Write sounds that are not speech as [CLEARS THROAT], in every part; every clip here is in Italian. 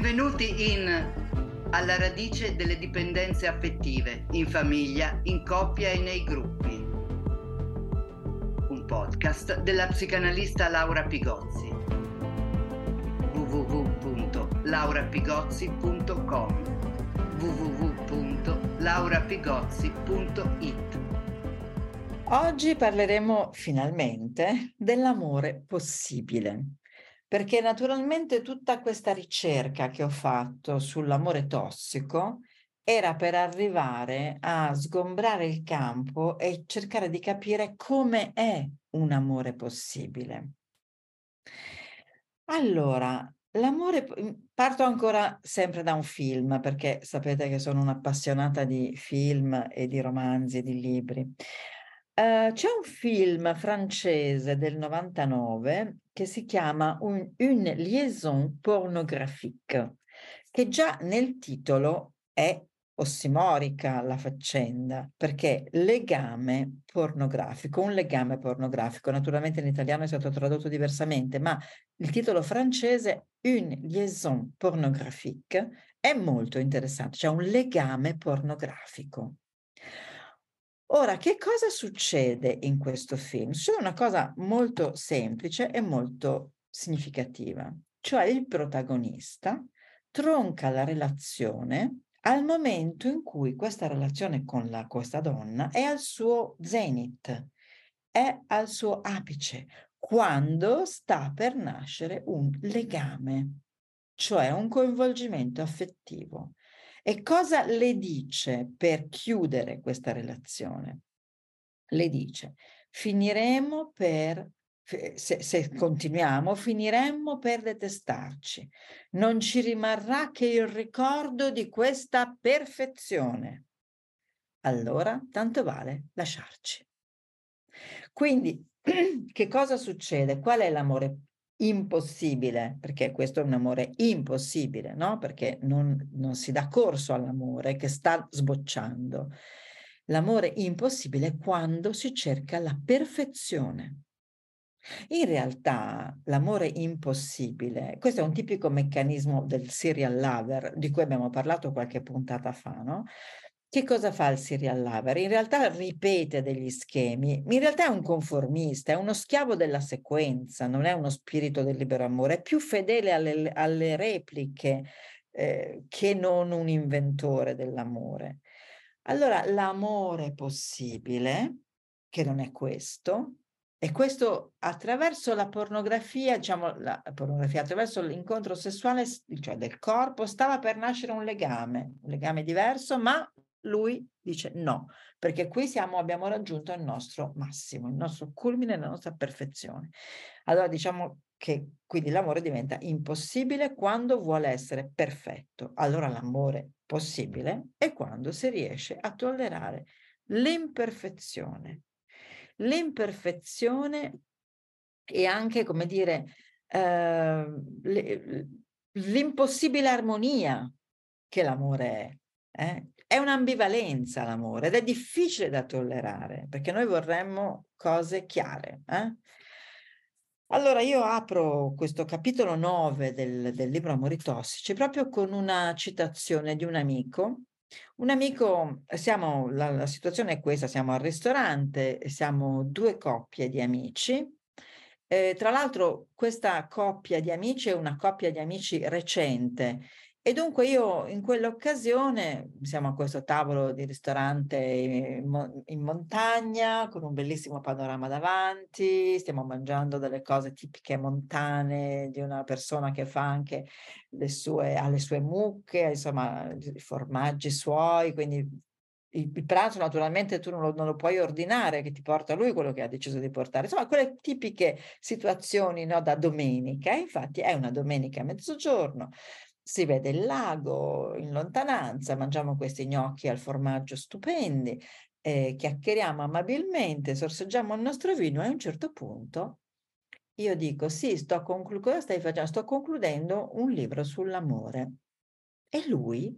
Benvenuti in Alla radice delle dipendenze affettive, in famiglia, in coppia e nei gruppi. Un podcast della psicanalista Laura Pigozzi. www.laurapigozzi.com www.laurapigozzi.it Oggi parleremo finalmente dell'amore possibile perché naturalmente tutta questa ricerca che ho fatto sull'amore tossico era per arrivare a sgombrare il campo e cercare di capire come è un amore possibile. Allora, l'amore, mhmm, parto ancora sempre da un film, perché sapete che sono un'appassionata di film e di romanzi e di libri. Uh, c'è un film francese del 99 che si chiama un, Une liaison pornographique, che già nel titolo è ossimorica la faccenda, perché legame pornografico, un legame pornografico, naturalmente in italiano è stato tradotto diversamente, ma il titolo francese Une liaison pornographique è molto interessante, cioè un legame pornografico. Ora, che cosa succede in questo film? Succede una cosa molto semplice e molto significativa, cioè il protagonista tronca la relazione al momento in cui questa relazione con la, questa donna è al suo zenith, è al suo apice, quando sta per nascere un legame, cioè un coinvolgimento affettivo. E cosa le dice per chiudere questa relazione? Le dice, finiremo per, se, se continuiamo, finiremmo per detestarci. Non ci rimarrà che il ricordo di questa perfezione. Allora, tanto vale lasciarci. Quindi, [CLEARS THROAT] che cosa succede? Qual è l'amore impossibile, perché questo è un amore impossibile, no? Perché non, non si dà corso all'amore che sta sbocciando. L'amore impossibile è quando si cerca la perfezione. In realtà l'amore impossibile, questo è un tipico meccanismo del serial lover di cui abbiamo parlato qualche puntata fa, no? Che cosa fa il serial lover? In realtà ripete degli schemi, in realtà è un conformista, è uno schiavo della sequenza, non è uno spirito del libero amore, è più fedele alle, alle repliche eh, che non un inventore dell'amore. Allora, l'amore possibile, che non è questo, e questo attraverso la pornografia, diciamo la pornografia, attraverso l'incontro sessuale, cioè del corpo, stava per nascere un legame, un legame diverso, ma lui dice no, perché qui siamo, abbiamo raggiunto il nostro massimo, il nostro culmine, la nostra perfezione. Allora diciamo che quindi l'amore diventa impossibile quando vuole essere perfetto. Allora l'amore possibile è quando si riesce a tollerare l'imperfezione. L'imperfezione e anche, come dire, eh, l'impossibile armonia che l'amore è. Eh? È un'ambivalenza l'amore ed è difficile da tollerare perché noi vorremmo cose chiare. Eh? Allora io apro questo capitolo 9 del, del libro Amori tossici proprio con una citazione di un amico un amico, siamo, la, la, situazione è questa, siamo al ristorante, siamo due coppie di amici. Eh, tra l'altro questa coppia di amici è una coppia di amici recente e dunque io in quell'occasione siamo a questo tavolo di ristorante in, montagna con un bellissimo panorama davanti, stiamo mangiando delle cose tipiche montane di una persona che fa anche le sue, ha le sue mucche, insomma i formaggi suoi, quindi il, il pranzo naturalmente tu non lo, non lo, puoi ordinare che ti porta lui quello che ha deciso di portare, insomma quelle tipiche situazioni no, da domenica, infatti è una domenica a mezzogiorno, si vede il lago in lontananza, mangiamo questi gnocchi al formaggio stupendi, eh, chiacchieriamo amabilmente, sorseggiamo il nostro vino e a un certo punto io dico sì, sto conclu- cosa stai facendo? Sto concludendo un libro sull'amore. E lui,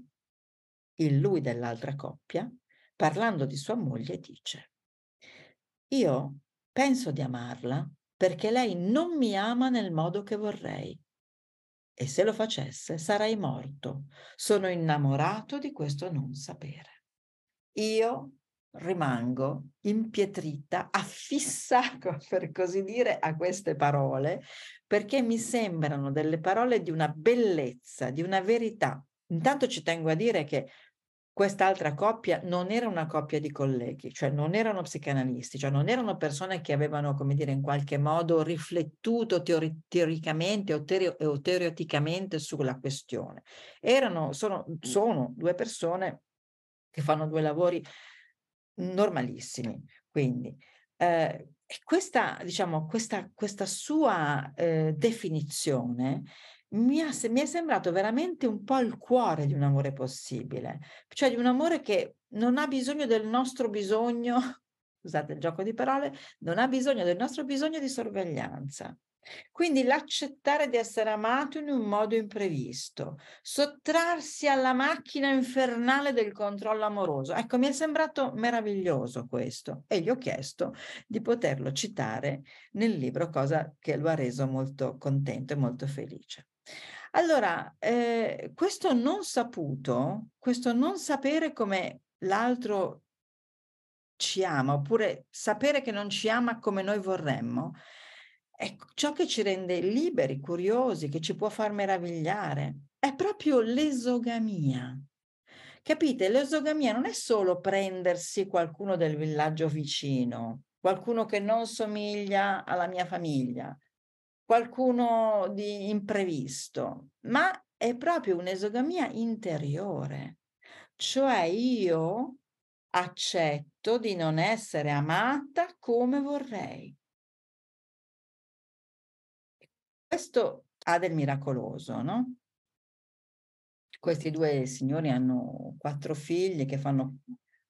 il lui dell'altra coppia, parlando di sua moglie, dice, io penso di amarla perché lei non mi ama nel modo che vorrei e se lo facesse sarai morto. Sono innamorato di questo non sapere. Io rimango impietrita, affissa, [LAUGHS] per così dire, a queste parole, perché mi sembrano delle parole di una bellezza, di una verità. Intanto ci tengo a dire che quest'altra coppia non era una coppia di colleghi, cioè non erano psicanalisti, cioè non erano persone che avevano, come dire, in qualche modo riflettuto teori- teoricamente o, teri- o teoreticamente sulla questione. Erano, sono, sono due persone che fanno due lavori normalissimi. Quindi eh, questa, diciamo, questa, questa sua eh, definizione mi, ha, mi è sembrato veramente un po' il cuore di un amore possibile, cioè di un amore che non ha bisogno del nostro bisogno, [LAUGHS] scusate il gioco di parole, non ha bisogno del nostro bisogno di sorveglianza. Quindi l'accettare di essere amato in un modo imprevisto, sottrarsi alla macchina infernale del controllo amoroso. Ecco, mi è sembrato meraviglioso questo e gli ho chiesto di poterlo citare nel libro, cosa che lo ha reso molto contento e molto felice. Allora, eh, questo non saputo, questo non sapere come l'altro ci ama, oppure sapere che non ci ama come noi vorremmo, è ciò che ci rende liberi, curiosi, che ci può far meravigliare. È proprio l'esogamia. Capite? L'esogamia non è solo prendersi qualcuno del villaggio vicino, qualcuno che non somiglia alla mia famiglia, qualcuno di imprevisto, ma è proprio un'esogamia interiore. Cioè io accetto di non essere amata come vorrei. Questo ha del miracoloso, no? Questi due signori hanno quattro figli che fanno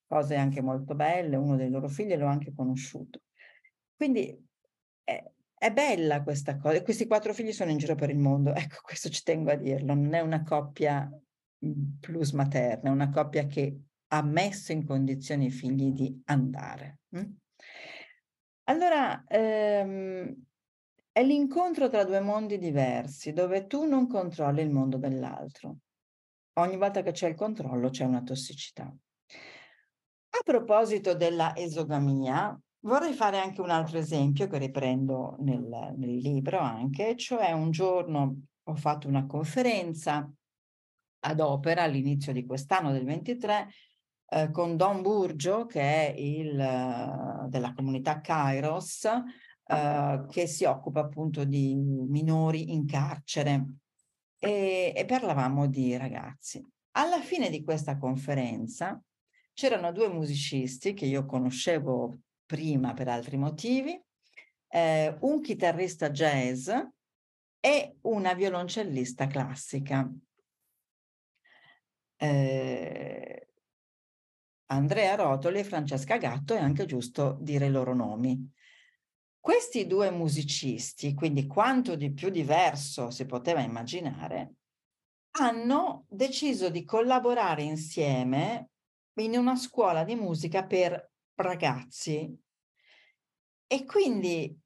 cose anche molto belle, uno dei loro figli l'ho anche conosciuto. Quindi è, è bella questa cosa, questi quattro figli sono in giro per il mondo, [LAUGHS] ecco questo ci tengo a dirlo, non è una coppia mhmm, plus materna, è una coppia che ha messo in condizione i figli di andare. Allora, ehm, è l'incontro tra due mondi diversi, dove tu non controlli il mondo dell'altro. Ogni volta che c'è il controllo c'è una tossicità. A proposito della esogamia, vorrei fare anche un altro esempio che riprendo nel, nel libro anche, cioè un giorno ho fatto una conferenza ad opera all'inizio di quest'anno del 23 eh, con Don Burgio che è il uh, della comunità Kairos eh, che si occupa appunto di minori in carcere e, e parlavamo di ragazzi. Alla fine di questa conferenza c'erano due musicisti che io conoscevo prima per altri motivi, eh, un chitarrista jazz e una violoncellista classica. Eh, Andrea Rotoli e Francesca Gatto, è anche giusto dire i loro nomi. Questi due musicisti, quindi quanto di più diverso si poteva immaginare, hanno deciso di collaborare insieme in una scuola di musica per ragazzi e quindi,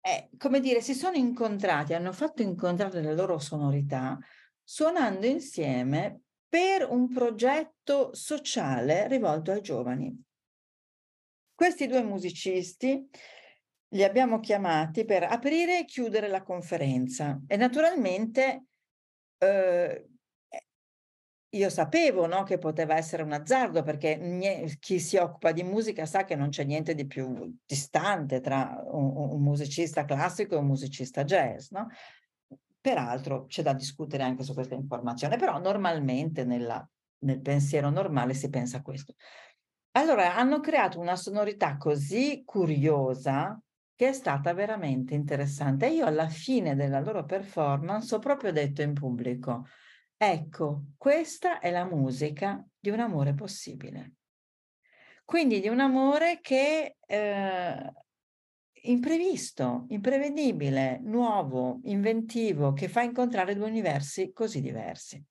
eh, come dire, si sono incontrati, hanno fatto incontrare le loro sonorità suonando insieme per un progetto sociale rivolto ai giovani. Questi due musicisti li abbiamo chiamati per aprire e chiudere la conferenza e naturalmente eh, io sapevo no, che poteva essere un azzardo perché chi si occupa di musica sa che non c'è niente di più distante tra un, un musicista classico e un musicista jazz. No? Peraltro c'è da discutere anche su questa informazione, però normalmente nella, nel pensiero normale si pensa a questo. Allora hanno creato una sonorità così curiosa che è stata veramente interessante. Io alla fine della loro performance ho proprio detto in pubblico, ecco, questa è la musica di un amore possibile. Quindi di un amore che eh, imprevisto, imprevedibile, nuovo, inventivo, che fa incontrare due universi così diversi.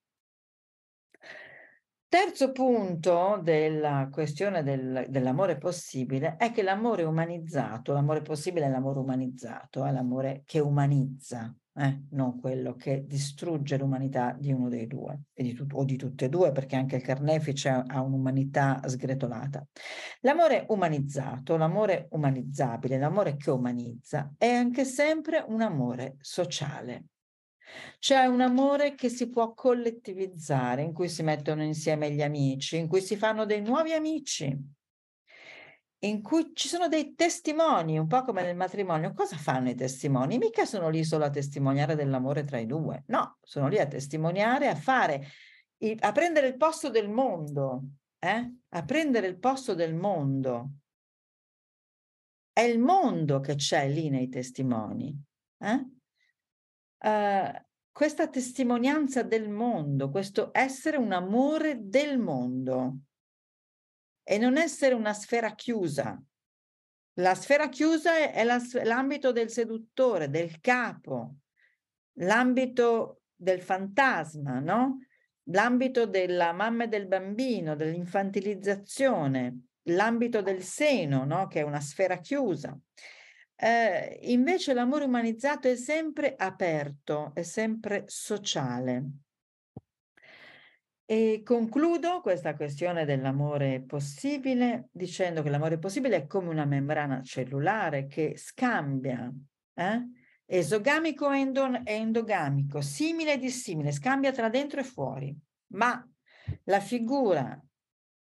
Terzo punto della questione del, dell'amore possibile è che l'amore umanizzato, l'amore possibile è l'amore umanizzato, è l'amore che umanizza, eh, non quello che distrugge l'umanità di uno dei due, di tut- o di tutte e due, perché anche il carnefice ha un'umanità sgretolata. L'amore umanizzato, l'amore umanizzabile, l'amore che umanizza, è anche sempre un amore sociale. C'è un amore che si può collettivizzare, in cui si mettono insieme gli amici, in cui si fanno dei nuovi amici, in cui ci sono dei testimoni, un po' come nel matrimonio. Cosa fanno i testimoni? Mica sono lì solo a testimoniare dell'amore tra i due, no, sono lì a testimoniare, a fare, a prendere il posto del mondo, eh? a prendere il posto del mondo. È il mondo che c'è lì nei testimoni. Eh? Uh, questa testimonianza del mondo, questo essere un amore del mondo e non essere una sfera chiusa. La sfera chiusa è la, l'ambito del seduttore, del capo, l'ambito del fantasma, no? L'ambito della mamma e del bambino, dell'infantilizzazione, l'ambito del seno, no? Che è una sfera chiusa. Eh, invece l'amore umanizzato è sempre aperto, è sempre sociale. E concludo questa questione dell'amore possibile dicendo che l'amore possibile è come una membrana cellulare che scambia eh? esogamico e endogamico, simile e dissimile, scambia tra dentro e fuori. Ma la figura,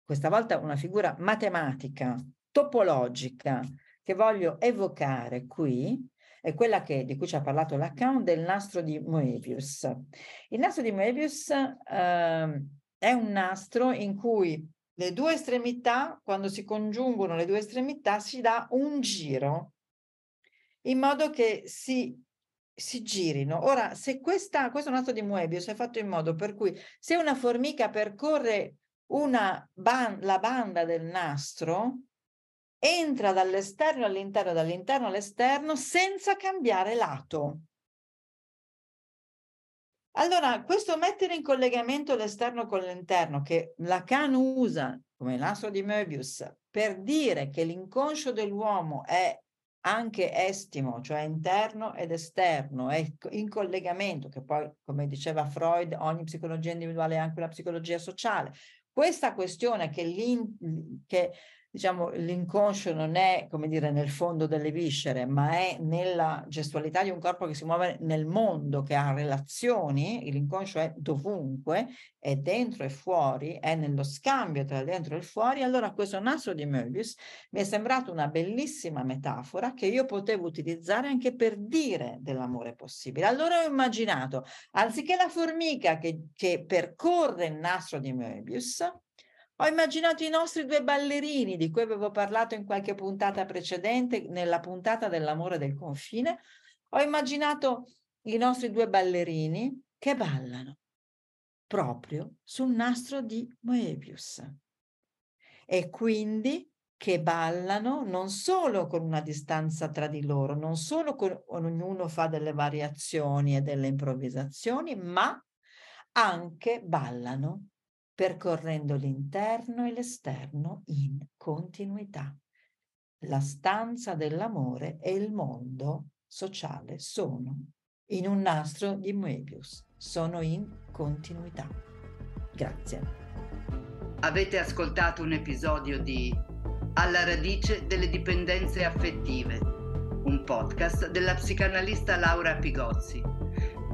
questa volta una figura matematica, topologica, che voglio evocare qui, è quella che, di cui ci ha parlato Lacan del nastro di Moebius. Il nastro di Moebius eh, è un nastro in cui le due estremità, quando si congiungono le due estremità, si dà un giro in modo che si, si girino. Ora, se questa, questo nastro di Moebius è fatto in modo per cui se una formica percorre una ban- la banda del nastro, entra dall'esterno all'interno, dall'interno all'esterno senza cambiare lato. Allora, questo mettere in collegamento l'esterno con l'interno, che Lacan usa come l'astro di Möbius, per dire che l'inconscio dell'uomo è anche estimo, cioè interno ed esterno, è in collegamento, che poi, come diceva Freud, ogni psicologia individuale è anche una psicologia sociale. Questa questione che, che diciamo, l'inconscio non è, come dire, nel fondo delle viscere, ma è nella gestualità di un corpo che si muove nel mondo, che ha relazioni, l'inconscio è dovunque, è dentro e fuori, è nello scambio tra dentro e fuori, allora questo nastro di Möbius mi è sembrato una bellissima metafora che io potevo utilizzare anche per dire dell'amore possibile. Allora ho immaginato, anziché la formica che, che percorre il nastro di Möbius, ho immaginato i nostri due ballerini di cui avevo parlato in qualche puntata precedente, nella puntata dell'amore del confine. Ho immaginato i nostri due ballerini che ballano proprio sul nastro di Moebius. E quindi che ballano non solo con una distanza tra di loro, non solo con ognuno fa delle variazioni e delle improvvisazioni, ma anche ballano percorrendo l'interno e l'esterno in continuità. La stanza dell'amore e il mondo sociale sono in un nastro di Moebius, sono in continuità. Grazie. Avete ascoltato un episodio di Alla radice delle dipendenze affettive, un podcast della psicanalista Laura Pigozzi.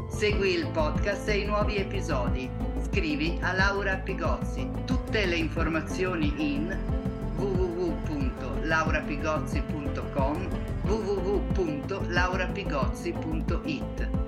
Segui il podcast e i nuovi episodi scrivi a Laura Pigozzi. Tutte le informazioni in www.laurapigozzi.com www.laurapigozzi.it